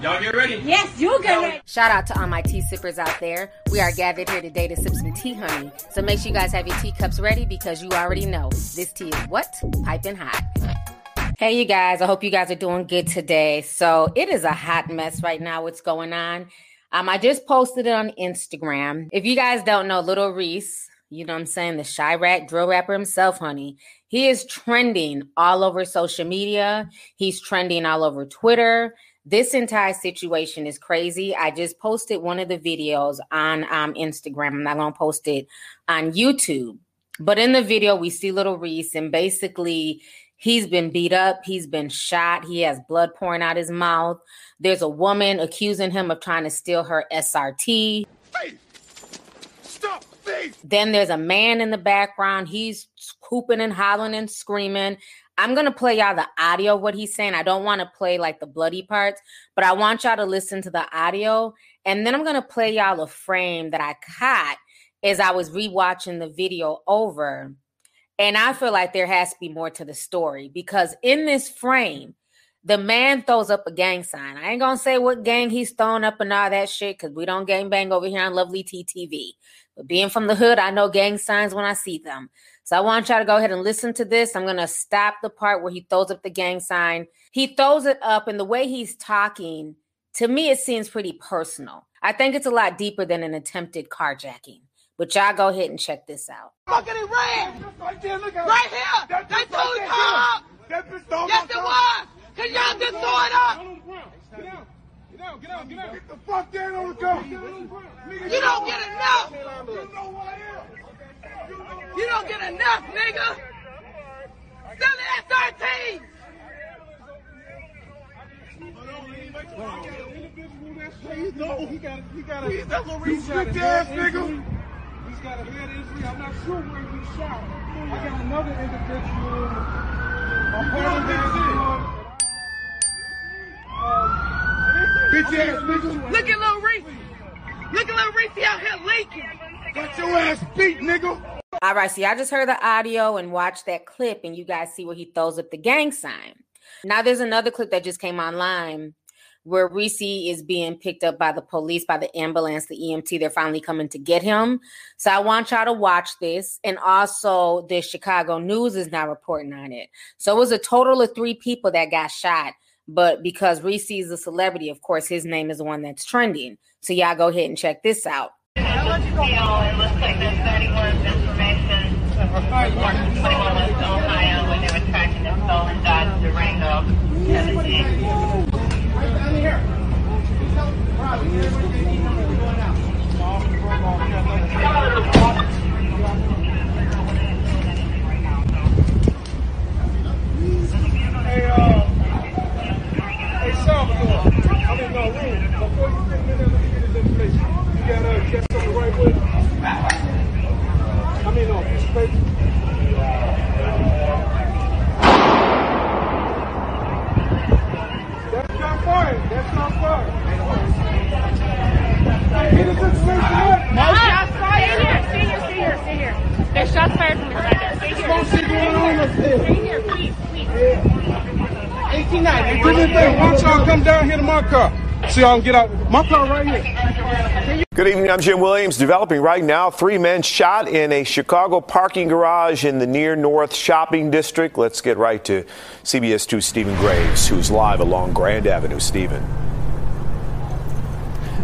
Y'all get ready? Yes, you get ready. Shout out to all my tea sippers out there. We are gathered here today to sip some tea, honey. So make sure you guys have your teacups ready because you already know this tea is what? Piping hot. Hey, you guys. I hope you guys are doing good today. So it is a hot mess right now. What's going on? Um, I just posted it on Instagram. If you guys don't know, Little Reese, you know what I'm saying? The Chiraq drill rapper himself, honey. He is trending all over social media. He's trending all over Twitter this entire situation is crazy. I just posted one of the videos on um, Instagram. I'm not going to post it on YouTube. But in the video, we see little Reese, and basically, he's been beat up. He's been shot. He has blood pouring out his mouth. There's a woman accusing him of trying to steal her SRT. Faith! Stop! Then there's a man in the background. He's hooping and hollering and screaming. I'm gonna play y'all the audio of what he's saying. I don't want to play like the bloody parts, but I want y'all to listen to the audio, and then I'm gonna play y'all a frame that I caught as I was rewatching the video over. And I feel like there has to be more to the story because in this frame, the man throws up a gang sign. I ain't gonna say what gang he's throwing up and all that shit because we don't gang bang over here on Lovely TTV. But being from the hood, I know gang signs when I see them. So I want y'all to go ahead and listen to this. I'm going to stop the part where he throws up the gang sign. He throws it up, and the way he's talking, to me, it seems pretty personal. I think it's a lot deeper than an attempted carjacking. But y'all go ahead and check this out. Look at it ran! Right, there, look right here! That they threw it up! Yes, it was! Cause y'all just throw it up! Get out! Get out, get out, get out! Get the fuck down on the ground! You don't get enough! You know who I am! You don't get enough, nigga. Sell the SRT. Please no. He got, he got a, Please, that's what Reese got a ass nigga. He's got a head injury. I'm not sure where he shot. I got another individual. A part of that. Bitch ass nigga. Look at Lil Reese. Look at Lil Reese out here leaking. Got your ass beat, nigga. All right, so y'all just heard the audio and watched that clip, and you guys see where he throws up the gang sign. Now there's another clip that just came online where Reese is being picked up by the police, by the ambulance, the EMT. They're finally coming to get him. So I want y'all to watch this. And also, the Chicago News is now reporting on it. So it was a total of three people that got shot. But because Reese is a celebrity, of course, his name is the one that's trending. So y'all go ahead and check this out. It looks like there's 31 Ohio when they were tracking the stolen Dodge Durango. Hey, uh, hey, Salvador. I mean, no, room. Before you get in there, let me get this information. You got, uh, get something right with? I mean, no, piece of paper. That's not fine. That's not fine. Get his information right. No shots fired. Here. Stay here. Stay here. Stay here. There's shots fired from inside there. Stay here. What's going here? Stay here, please, please. 1890. Do me a favor. Why don't y'all come down here to my car? See y'all can get out. My car right here. Good evening. I'm Jim Williams. Developing right now, three men shot in a Chicago parking garage in the near North Shopping District. Let's get right to CBS 2 Stephen Graves, who's live along Grand Avenue. Stephen.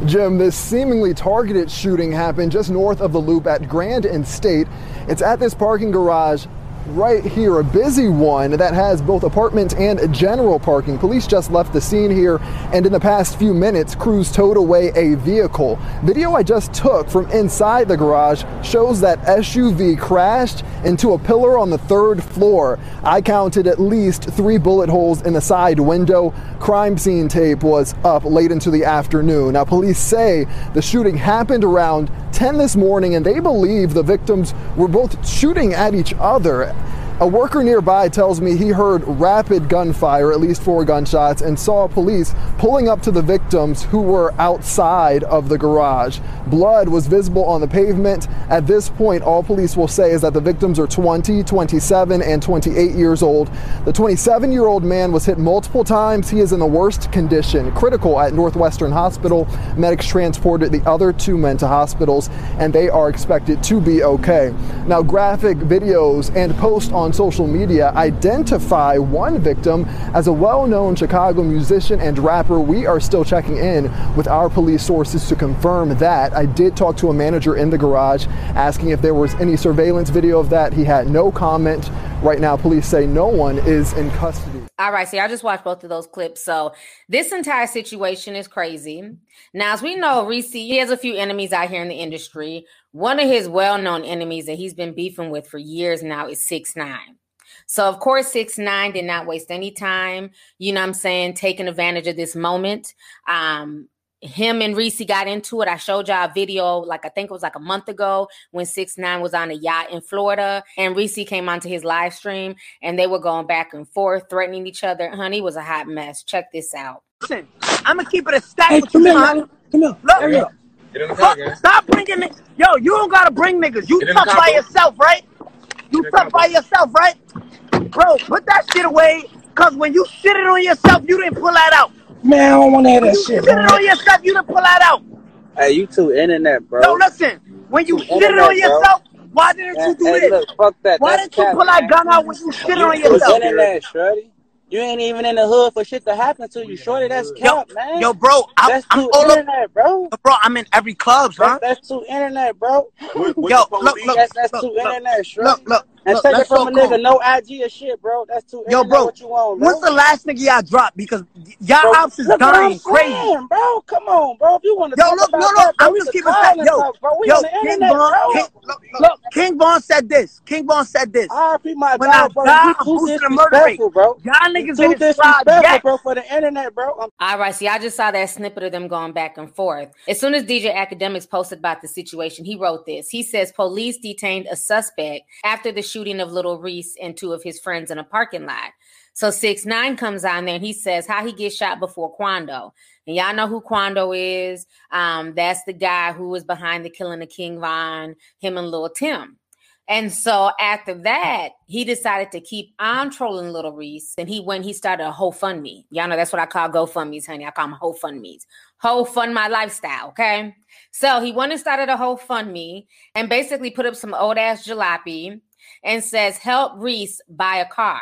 Jim, this seemingly targeted shooting happened just north of the loop at Grand and State. It's at this parking garage right here, a busy one that has both apartment and general parking. Police just left the scene here, and in the past few minutes, crews towed away a vehicle. Video I just took from inside the garage shows that SUV crashed into a pillar on the third floor. I counted at least three bullet holes in the side window. Crime scene tape was up late into the afternoon. Now, police say the shooting happened around 10 this morning, and they believe the victims were both shooting at each other. A worker nearby tells me he heard rapid gunfire, at least four gunshots, and saw police pulling up to the victims who were outside of the garage. Blood was visible on the pavement. At this point, all police will say is that the victims are 20, 27, and 28 years old. The 27 year old man was hit multiple times. He is in the worst condition, critical at Northwestern Hospital. Medics transported the other two men to hospitals, and they are expected to be okay. Now, graphic videos and posts on social media identify one victim as a well known Chicago musician and rapper. We are still checking in with our police sources to confirm that. I did talk to a manager in the garage asking if there was any surveillance video of that. He had no comment. Right now, police say no one is in custody. All right, so I just watched both of those clips. So this entire situation is crazy. Now, as we know, Reese, he has a few enemies out here in the industry. One of his well-known enemies that he's been beefing with for years now is Six Nine. So of course, Six Nine did not waste any time. You know, I'm saying taking advantage of this moment. Um, him and Reese got into it. I showed y'all a video, like I think it was like a month ago, when Six Nine was on a yacht in Florida, and Reese came onto his live stream, and they were going back and forth, threatening each other. Honey was a hot mess. Check this out. Listen, I'm gonna keep it a stack Hey, come you, here, man. Come here. Look, Hurry up. Get in the car, fuck, stop bringing me. Yo, you don't gotta bring niggas. You Get in the tough car, by bro. yourself, right? You Get tough by yourself, right? Bro, put that shit away. Cause when you shit it on yourself, you didn't pull that out. Man, I don't want to hear When that you shit, shit it man. on yourself, you didn't pull that out. Hey, you too internet, bro. No, listen. When you You shit it internet, on bro. yourself, why didn't you do hey, this? look, fuck that. Why That's didn't you cap, pull that gun out when you shit it on You too yourself? internet, shorty. You ain't even in the hood for shit to happen to you, shorty. That's Yo, cap, man. yo, bro, I'm, that's I'm too all up. internet, bro. Bro, I'm in every club, son. That's, that's too internet, bro. What, what Yo, look, look, That's that's look, too look, internet, shorty. look, look, and look, take it let's from a so nigga, cool. no IG or shit, bro. That's too Yo, bro, what you want, bro? when's the last nigga y'all dropped? Because y'all Bro, ops is look what I'm dying crazy. saying, bro. Come on, bro. If you want to Yo, talk look, about no, no, that, bro, I'm just keeping call that. Yo, talk, bro. We yo, on the King internet, Von. King, look, look, King Von said this. King Von said this. RP my When I dog, bro. die, You I'm boosting the murder rate. bro. Y'all niggas too didn't disrespectful, bro, for the internet, bro. All right, see, I just saw that snippet of them going back and forth. As soon as DJ Akademiks posted about the situation, he wrote this. He says police detained a suspect after the shooting of Little Reese and two of his friends in a parking lot. So six nine comes on there and he says how he gets shot before Quando. And y'all know who Quando is. Um, that's the guy who was behind the killing of King Von, him and Little Tim. And so after that, he decided to keep on trolling Little Reese. And he went, he started a whole fund me. Y'all know that's what I call GoFundMe's, honey. I call them GoFundMe's. Whole fund my lifestyle. Okay. So he went and started a whole fund me and basically put up some old ass jalopy and says, help Reese buy a car.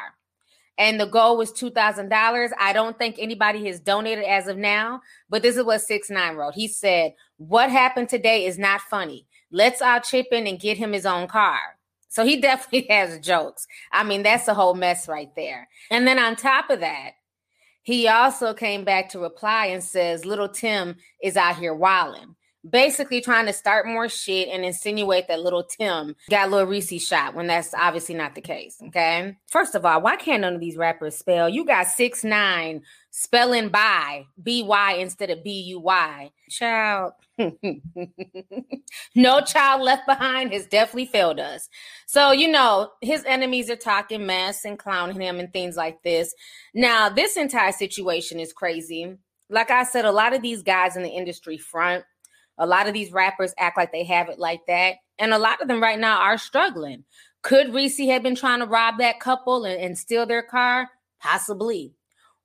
And the goal was $2,000. I don't think anybody has donated as of now, but this is what 6 9 wrote. He said, What happened today is not funny. Let's all chip in and get him his own car. So he definitely has jokes. I mean, that's a whole mess right there. And then on top of that, he also came back to reply and says, Little Tim is out here wilding. Basically, trying to start more shit and insinuate that little Tim got little Reese shot when that's obviously not the case. Okay. First of all, why can't none of these rappers spell? You got six nine spelling by B Y instead of B U Y. Child. no child left behind has definitely failed us. So, you know, his enemies are talking mess and clowning him and things like this. Now, this entire situation is crazy. Like I said, a lot of these guys in the industry front, a lot of these rappers act like they have it like that. And a lot of them right now are struggling. Could Reese have been trying to rob that couple and, and steal their car? Possibly.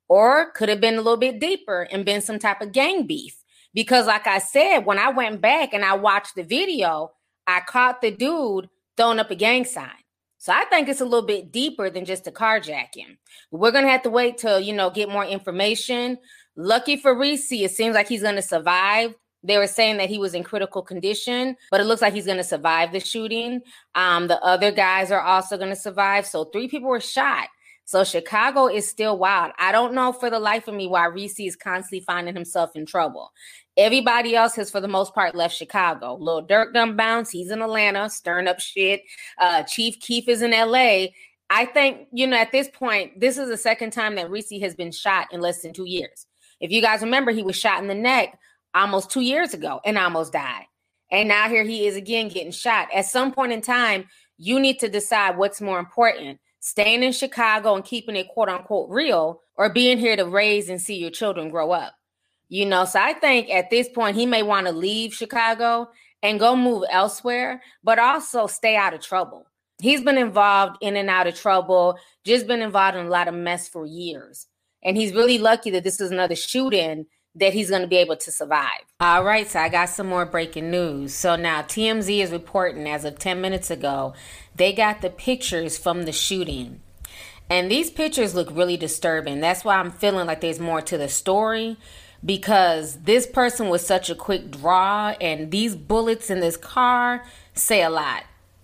Or could have been a little bit deeper and been some type of gang beef. Because, like I said, when I went back and I watched the video, I caught the dude throwing up a gang sign. So I think it's a little bit deeper than just a carjacking. We're gonna have to wait till you know get more information. Lucky for Reese, it seems like he's gonna survive. They were saying that he was in critical condition, but it looks like he's going to survive the shooting. Um, the other guys are also going to survive. So three people were shot. So Chicago is still wild. I don't know for the life of me why Reese is constantly finding himself in trouble. Everybody else has, for the most part, left Chicago. Lil Durk done bounce. He's in Atlanta, stirring up shit. Uh, Chief Keef is in LA. I think, you know, at this point, this is the second time that Reese has been shot in less than two years. If you guys remember, he was shot in the neck almost two years ago and almost died. And now here he is again getting shot. At some point in time, you need to decide what's more important staying in Chicago and keeping it quote unquote real, or being here to raise and see your children grow up. You know, so I think at this point he may want to leave Chicago and go move elsewhere, but also stay out of trouble. He's been involved in and out of trouble, just been involved in a lot of mess for years. And he's really lucky that this is another shoot in that he's going to be able to survive. All right, so I got some more breaking news. So now TMZ is reporting as of 10 minutes ago, they got the pictures from the shooting. And these pictures look really disturbing. That's why I'm feeling like there's more to the story because this person was such a quick draw, and these bullets in this car say a lot.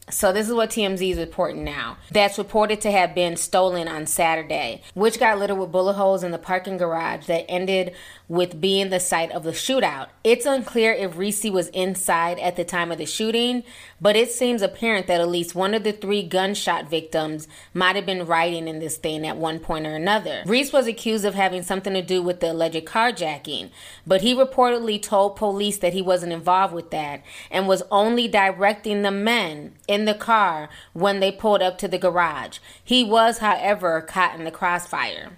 So this is what TMZ is reporting now. That's reported to have been stolen on Saturday, which got littered with bullet holes in the parking garage that ended with being the site of the shootout. It's unclear if Reese was inside at the time of the shooting, but it seems apparent that at least one of the three gunshot victims might have been riding in this thing at one point or another. Reese was accused of having something to do with the alleged carjacking, but he reportedly told police that he wasn't involved with that and was only directing the men in the car when they pulled up to the garage. He was, however, caught in the crossfire.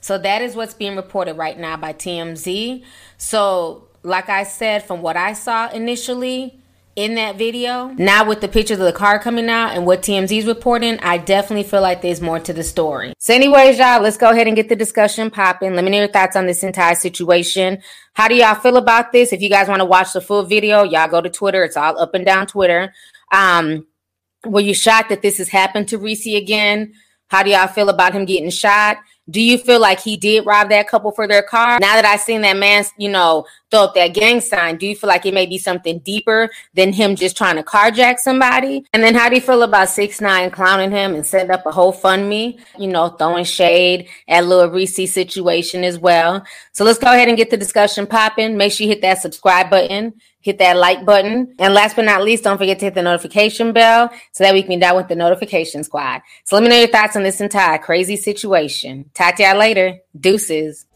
So that is what's being reported right now by TMZ. So, like I said, from what I saw initially, in that video. Now with the pictures of the car coming out and what TMZ's reporting, I definitely feel like there's more to the story. So anyways, y'all, let's go ahead and get the discussion popping. Let me know your thoughts on this entire situation. How do y'all feel about this? If you guys want to watch the full video, y'all go to Twitter. It's all up and down Twitter. Um, were you shocked that this has happened to Reese again? How do y'all feel about him getting shot? Do you feel like he did rob that couple for their car? Now that I've seen that man, you know, throw up that gang sign, do you feel like it may be something deeper than him just trying to carjack somebody? And then how do you feel about six nine clowning him and setting up a whole fund me, you know, throwing shade at Lil Reese situation as well? So let's go ahead and get the discussion popping. Make sure you hit that subscribe button hit that like button. And last but not least, don't forget to hit the notification bell so that we can be down with the notification squad. So let me know your thoughts on this entire crazy situation. Talk to y'all later. Deuces.